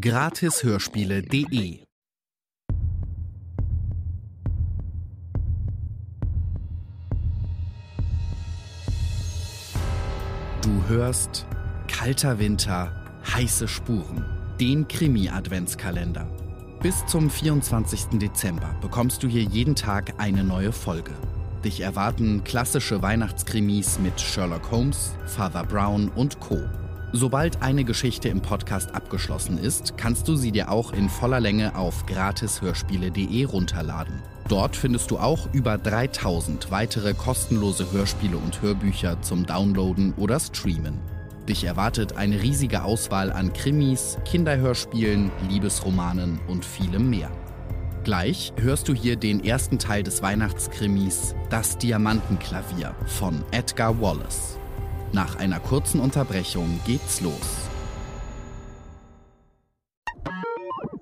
Gratishörspiele.de Du hörst Kalter Winter, heiße Spuren, den Krimi-Adventskalender. Bis zum 24. Dezember bekommst du hier jeden Tag eine neue Folge. Dich erwarten klassische Weihnachtskrimis mit Sherlock Holmes, Father Brown und Co. Sobald eine Geschichte im Podcast abgeschlossen ist, kannst du sie dir auch in voller Länge auf gratishörspiele.de runterladen. Dort findest du auch über 3000 weitere kostenlose Hörspiele und Hörbücher zum Downloaden oder Streamen. Dich erwartet eine riesige Auswahl an Krimis, Kinderhörspielen, Liebesromanen und vielem mehr. Gleich hörst du hier den ersten Teil des Weihnachtskrimis Das Diamantenklavier von Edgar Wallace. Nach einer kurzen Unterbrechung geht's los.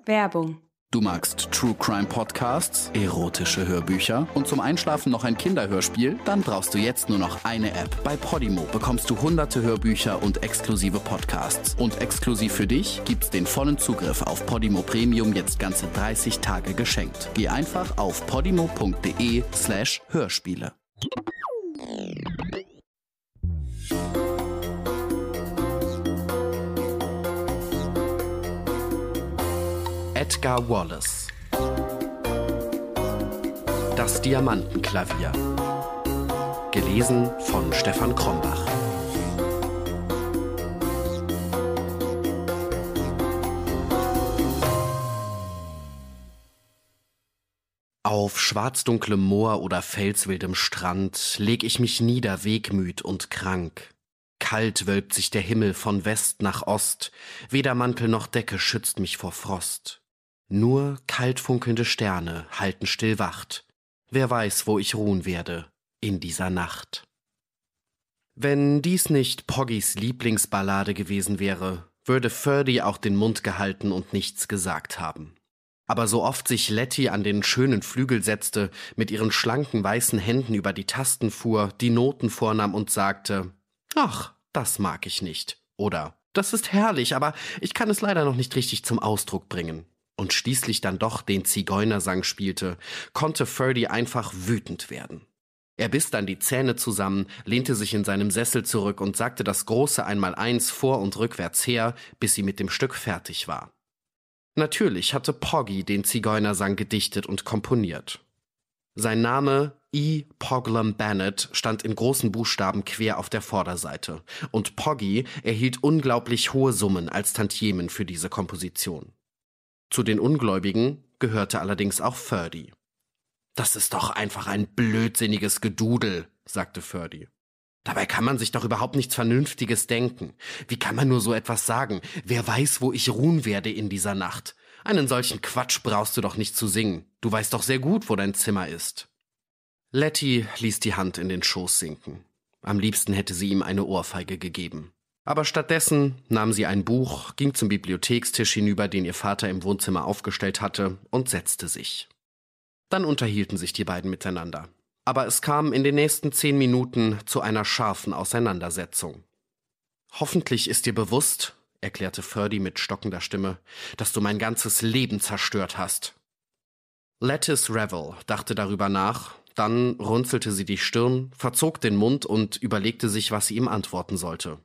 Werbung. Du magst True Crime Podcasts, erotische Hörbücher und zum Einschlafen noch ein Kinderhörspiel? Dann brauchst du jetzt nur noch eine App. Bei Podimo bekommst du hunderte Hörbücher und exklusive Podcasts. Und exklusiv für dich gibt's den vollen Zugriff auf Podimo Premium jetzt ganze 30 Tage geschenkt. Geh einfach auf podimo.de slash Hörspiele. Edgar Wallace Das Diamantenklavier Gelesen von Stefan Krombach Auf schwarzdunklem Moor oder felswildem Strand leg ich mich nieder, wegmüd und krank. Kalt wölbt sich der Himmel von West nach Ost, weder Mantel noch Decke schützt mich vor Frost. Nur kalt funkelnde Sterne halten still Wacht. Wer weiß, wo ich ruhen werde in dieser Nacht. Wenn dies nicht Poggys Lieblingsballade gewesen wäre, würde Ferdy auch den Mund gehalten und nichts gesagt haben. Aber so oft sich Letty an den schönen Flügel setzte, mit ihren schlanken weißen Händen über die Tasten fuhr, die Noten vornahm und sagte, Ach, das mag ich nicht. Oder Das ist herrlich, aber ich kann es leider noch nicht richtig zum Ausdruck bringen und schließlich dann doch den Zigeunersang spielte, konnte Ferdy einfach wütend werden. Er biss dann die Zähne zusammen, lehnte sich in seinem Sessel zurück und sagte das große Einmaleins vor und rückwärts her, bis sie mit dem Stück fertig war. Natürlich hatte Poggy den Zigeunersang gedichtet und komponiert. Sein Name E. Poglum Bennett stand in großen Buchstaben quer auf der Vorderseite, und Poggy erhielt unglaublich hohe Summen als Tantiemen für diese Komposition. Zu den Ungläubigen gehörte allerdings auch Ferdy. Das ist doch einfach ein blödsinniges Gedudel, sagte Ferdy. Dabei kann man sich doch überhaupt nichts Vernünftiges denken. Wie kann man nur so etwas sagen? Wer weiß, wo ich ruhen werde in dieser Nacht? Einen solchen Quatsch brauchst du doch nicht zu singen. Du weißt doch sehr gut, wo dein Zimmer ist. Letty ließ die Hand in den Schoß sinken. Am liebsten hätte sie ihm eine Ohrfeige gegeben. Aber stattdessen nahm sie ein Buch, ging zum Bibliothekstisch hinüber, den ihr Vater im Wohnzimmer aufgestellt hatte, und setzte sich. Dann unterhielten sich die beiden miteinander. Aber es kam in den nächsten zehn Minuten zu einer scharfen Auseinandersetzung. Hoffentlich ist dir bewusst, erklärte Ferdy mit stockender Stimme, dass du mein ganzes Leben zerstört hast. Lettice Revel dachte darüber nach, dann runzelte sie die Stirn, verzog den Mund und überlegte sich, was sie ihm antworten sollte.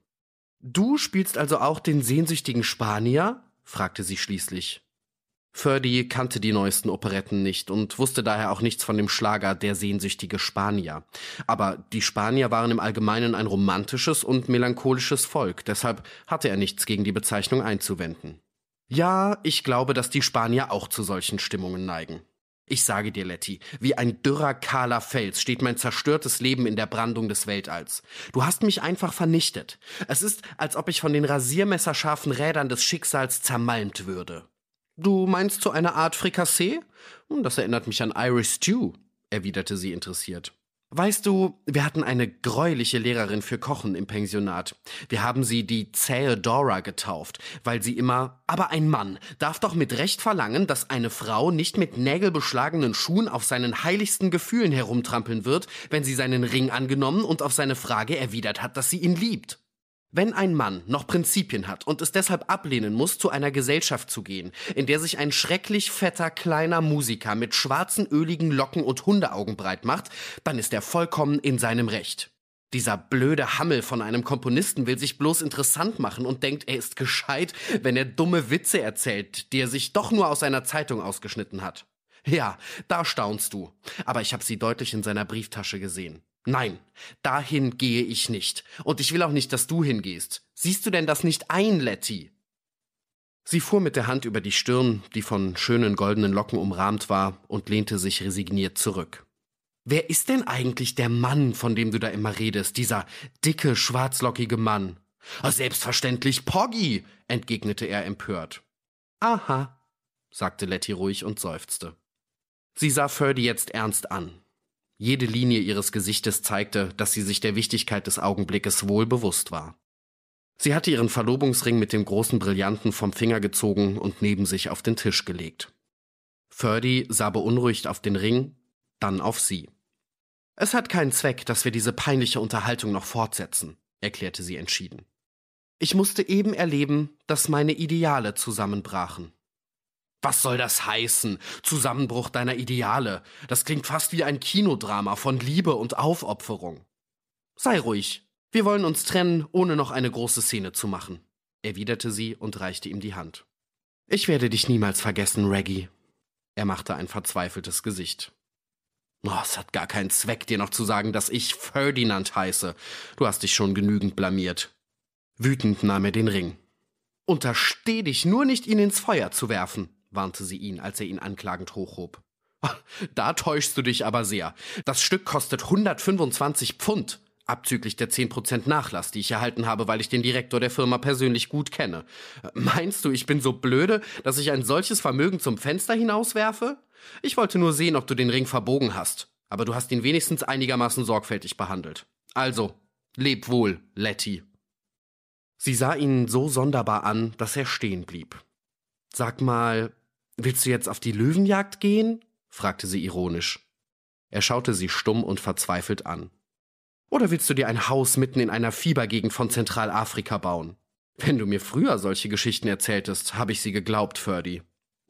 Du spielst also auch den sehnsüchtigen Spanier? fragte sie schließlich. Ferdy kannte die neuesten Operetten nicht und wusste daher auch nichts von dem Schlager Der sehnsüchtige Spanier. Aber die Spanier waren im Allgemeinen ein romantisches und melancholisches Volk, deshalb hatte er nichts gegen die Bezeichnung einzuwenden. Ja, ich glaube, dass die Spanier auch zu solchen Stimmungen neigen. Ich sage dir, Letty, wie ein dürrer, kahler Fels steht mein zerstörtes Leben in der Brandung des Weltalls. Du hast mich einfach vernichtet. Es ist, als ob ich von den rasiermesserscharfen Rädern des Schicksals zermalmt würde. Du meinst so eine Art Frikassee? Hm, das erinnert mich an Irish Stew, erwiderte sie interessiert. Weißt du, wir hatten eine greuliche Lehrerin für Kochen im Pensionat. Wir haben sie die zähe Dora getauft, weil sie immer, aber ein Mann darf doch mit Recht verlangen, dass eine Frau nicht mit nägelbeschlagenen Schuhen auf seinen heiligsten Gefühlen herumtrampeln wird, wenn sie seinen Ring angenommen und auf seine Frage erwidert hat, dass sie ihn liebt. Wenn ein Mann noch Prinzipien hat und es deshalb ablehnen muss, zu einer Gesellschaft zu gehen, in der sich ein schrecklich fetter kleiner Musiker mit schwarzen öligen Locken und Hundeaugen breit macht, dann ist er vollkommen in seinem Recht. Dieser blöde Hammel von einem Komponisten will sich bloß interessant machen und denkt, er ist gescheit, wenn er dumme Witze erzählt, die er sich doch nur aus einer Zeitung ausgeschnitten hat. Ja, da staunst du. Aber ich habe sie deutlich in seiner Brieftasche gesehen. Nein, dahin gehe ich nicht. Und ich will auch nicht, dass du hingehst. Siehst du denn das nicht ein, Letty? Sie fuhr mit der Hand über die Stirn, die von schönen goldenen Locken umrahmt war, und lehnte sich resigniert zurück. Wer ist denn eigentlich der Mann, von dem du da immer redest, dieser dicke, schwarzlockige Mann? Ah, selbstverständlich Poggy, entgegnete er empört. Aha, sagte Letty ruhig und seufzte. Sie sah Ferdy jetzt ernst an. Jede Linie ihres Gesichtes zeigte, dass sie sich der Wichtigkeit des Augenblickes wohl bewusst war. Sie hatte ihren Verlobungsring mit dem großen Brillanten vom Finger gezogen und neben sich auf den Tisch gelegt. Ferdy sah beunruhigt auf den Ring, dann auf sie. Es hat keinen Zweck, dass wir diese peinliche Unterhaltung noch fortsetzen, erklärte sie entschieden. Ich musste eben erleben, dass meine Ideale zusammenbrachen. Was soll das heißen? Zusammenbruch deiner Ideale. Das klingt fast wie ein Kinodrama von Liebe und Aufopferung. Sei ruhig. Wir wollen uns trennen, ohne noch eine große Szene zu machen, erwiderte sie und reichte ihm die Hand. Ich werde dich niemals vergessen, Reggie. Er machte ein verzweifeltes Gesicht. Oh, es hat gar keinen Zweck, dir noch zu sagen, dass ich Ferdinand heiße. Du hast dich schon genügend blamiert. Wütend nahm er den Ring. Untersteh dich nur nicht, ihn ins Feuer zu werfen, warnte sie ihn, als er ihn anklagend hochhob. Da täuschst du dich aber sehr. Das Stück kostet 125 Pfund, abzüglich der 10% Nachlass, die ich erhalten habe, weil ich den Direktor der Firma persönlich gut kenne. Meinst du, ich bin so blöde, dass ich ein solches Vermögen zum Fenster hinauswerfe? Ich wollte nur sehen, ob du den Ring verbogen hast, aber du hast ihn wenigstens einigermaßen sorgfältig behandelt. Also, leb wohl, Letty. Sie sah ihn so sonderbar an, dass er stehen blieb. Sag mal, Willst du jetzt auf die Löwenjagd gehen? fragte sie ironisch. Er schaute sie stumm und verzweifelt an. Oder willst du dir ein Haus mitten in einer Fiebergegend von Zentralafrika bauen? Wenn du mir früher solche Geschichten erzähltest, habe ich sie geglaubt, Ferdy.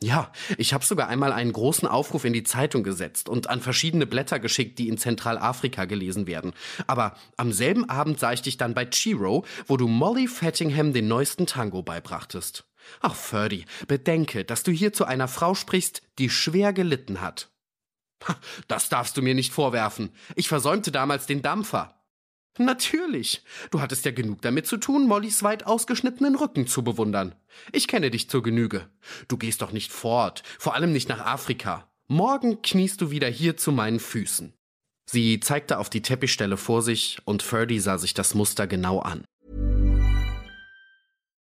Ja, ich habe sogar einmal einen großen Aufruf in die Zeitung gesetzt und an verschiedene Blätter geschickt, die in Zentralafrika gelesen werden. Aber am selben Abend sah ich dich dann bei Chiro, wo du Molly Fattingham den neuesten Tango beibrachtest. Ach, Ferdy, bedenke, dass du hier zu einer Frau sprichst, die schwer gelitten hat. Das darfst du mir nicht vorwerfen. Ich versäumte damals den Dampfer. Natürlich. Du hattest ja genug damit zu tun, Mollys weit ausgeschnittenen Rücken zu bewundern. Ich kenne dich zur Genüge. Du gehst doch nicht fort, vor allem nicht nach Afrika. Morgen kniest du wieder hier zu meinen Füßen. Sie zeigte auf die Teppichstelle vor sich und Ferdy sah sich das Muster genau an.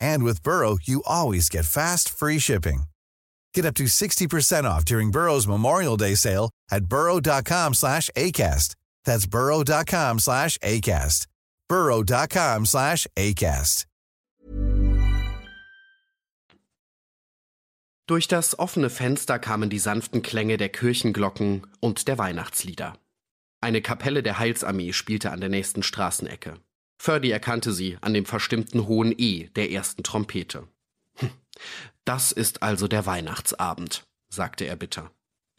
And with Burrow, you always get fast, free shipping. Get up to 60% off during Burrow's Memorial Day sale at burrow.com slash ACAST. That's burrow.com slash ACAST. burrow.com slash ACAST. Durch das offene Fenster kamen die sanften Klänge der Kirchenglocken und der Weihnachtslieder. Eine Kapelle der Heilsarmee spielte an der nächsten Straßenecke. Ferdy erkannte sie an dem verstimmten hohen E der ersten Trompete. Hm, das ist also der Weihnachtsabend, sagte er bitter.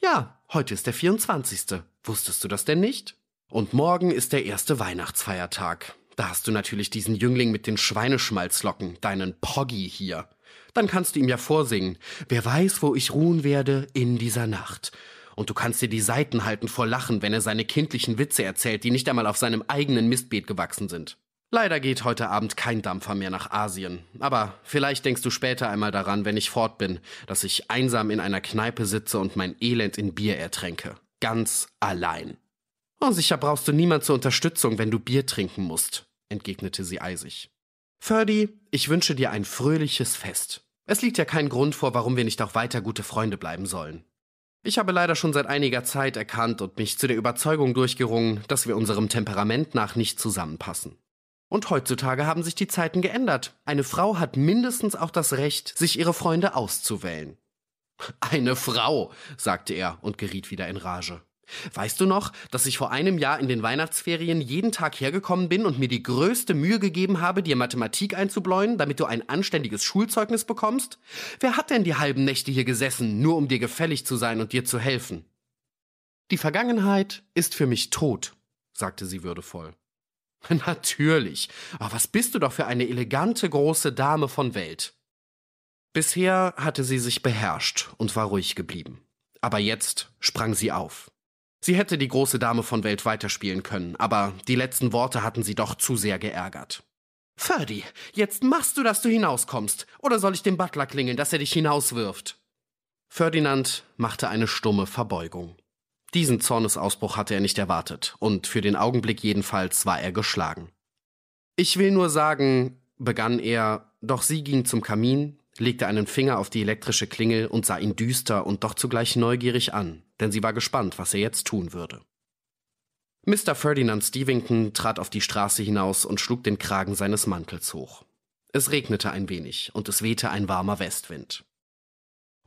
Ja, heute ist der 24. Wusstest du das denn nicht? Und morgen ist der erste Weihnachtsfeiertag. Da hast du natürlich diesen Jüngling mit den Schweineschmalzlocken, deinen Poggy hier. Dann kannst du ihm ja vorsingen. Wer weiß, wo ich ruhen werde in dieser Nacht. Und du kannst dir die Seiten halten vor Lachen, wenn er seine kindlichen Witze erzählt, die nicht einmal auf seinem eigenen Mistbeet gewachsen sind. Leider geht heute Abend kein Dampfer mehr nach Asien. Aber vielleicht denkst du später einmal daran, wenn ich fort bin, dass ich einsam in einer Kneipe sitze und mein Elend in Bier ertränke. Ganz allein. Oh, sicher brauchst du niemand zur Unterstützung, wenn du Bier trinken musst, entgegnete sie eisig. Ferdy, ich wünsche dir ein fröhliches Fest. Es liegt ja kein Grund vor, warum wir nicht auch weiter gute Freunde bleiben sollen. Ich habe leider schon seit einiger Zeit erkannt und mich zu der Überzeugung durchgerungen, dass wir unserem Temperament nach nicht zusammenpassen. Und heutzutage haben sich die Zeiten geändert. Eine Frau hat mindestens auch das Recht, sich ihre Freunde auszuwählen. Eine Frau, sagte er und geriet wieder in Rage. Weißt du noch, dass ich vor einem Jahr in den Weihnachtsferien jeden Tag hergekommen bin und mir die größte Mühe gegeben habe, dir Mathematik einzubläuen, damit du ein anständiges Schulzeugnis bekommst? Wer hat denn die halben Nächte hier gesessen, nur um dir gefällig zu sein und dir zu helfen? Die Vergangenheit ist für mich tot, sagte sie würdevoll. Natürlich. Aber was bist du doch für eine elegante große Dame von Welt. Bisher hatte sie sich beherrscht und war ruhig geblieben. Aber jetzt sprang sie auf. Sie hätte die große Dame von Welt weiterspielen können, aber die letzten Worte hatten sie doch zu sehr geärgert. Ferdy, jetzt machst du, dass du hinauskommst, oder soll ich dem Butler klingeln, dass er dich hinauswirft? Ferdinand machte eine stumme Verbeugung. Diesen Zornesausbruch hatte er nicht erwartet, und für den Augenblick jedenfalls war er geschlagen. Ich will nur sagen, begann er, doch sie ging zum Kamin, legte einen Finger auf die elektrische Klingel und sah ihn düster und doch zugleich neugierig an, denn sie war gespannt, was er jetzt tun würde. Mr. Ferdinand Stevington trat auf die Straße hinaus und schlug den Kragen seines Mantels hoch. Es regnete ein wenig und es wehte ein warmer Westwind.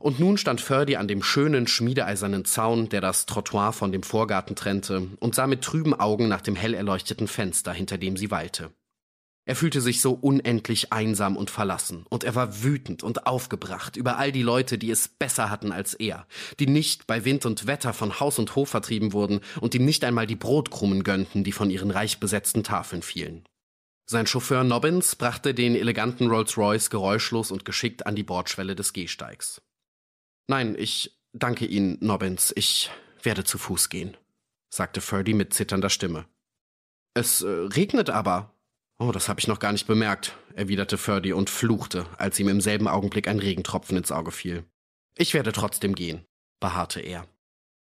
Und nun stand Ferdy an dem schönen schmiedeeisernen Zaun, der das Trottoir von dem Vorgarten trennte, und sah mit trüben Augen nach dem hell erleuchteten Fenster, hinter dem sie weilte. Er fühlte sich so unendlich einsam und verlassen, und er war wütend und aufgebracht über all die Leute, die es besser hatten als er, die nicht bei Wind und Wetter von Haus und Hof vertrieben wurden und ihm nicht einmal die Brotkrumen gönnten, die von ihren reich besetzten Tafeln fielen. Sein Chauffeur Nobbins brachte den eleganten Rolls-Royce geräuschlos und geschickt an die Bordschwelle des Gehsteigs. Nein, ich danke Ihnen, Nobbins, ich werde zu Fuß gehen, sagte Ferdy mit zitternder Stimme. Es äh, regnet aber, Oh, das habe ich noch gar nicht bemerkt, erwiderte Ferdy und fluchte, als ihm im selben Augenblick ein Regentropfen ins Auge fiel. Ich werde trotzdem gehen, beharrte er.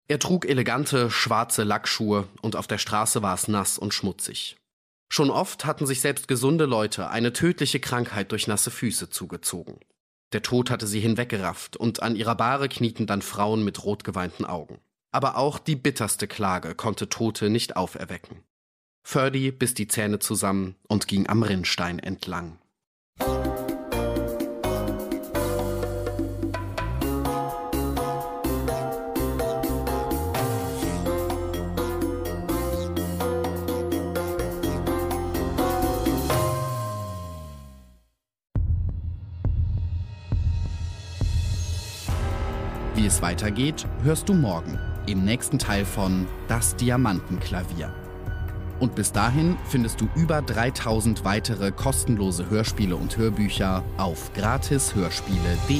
Er trug elegante, schwarze Lackschuhe und auf der Straße war es nass und schmutzig. Schon oft hatten sich selbst gesunde Leute eine tödliche Krankheit durch nasse Füße zugezogen. Der Tod hatte sie hinweggerafft und an ihrer Bahre knieten dann Frauen mit rotgeweinten Augen. Aber auch die bitterste Klage konnte Tote nicht auferwecken. Ferdy biss die Zähne zusammen und ging am Rinnstein entlang. Wie es weitergeht, hörst du morgen im nächsten Teil von Das Diamantenklavier. Und bis dahin findest du über 3000 weitere kostenlose Hörspiele und Hörbücher auf gratishörspiele.de.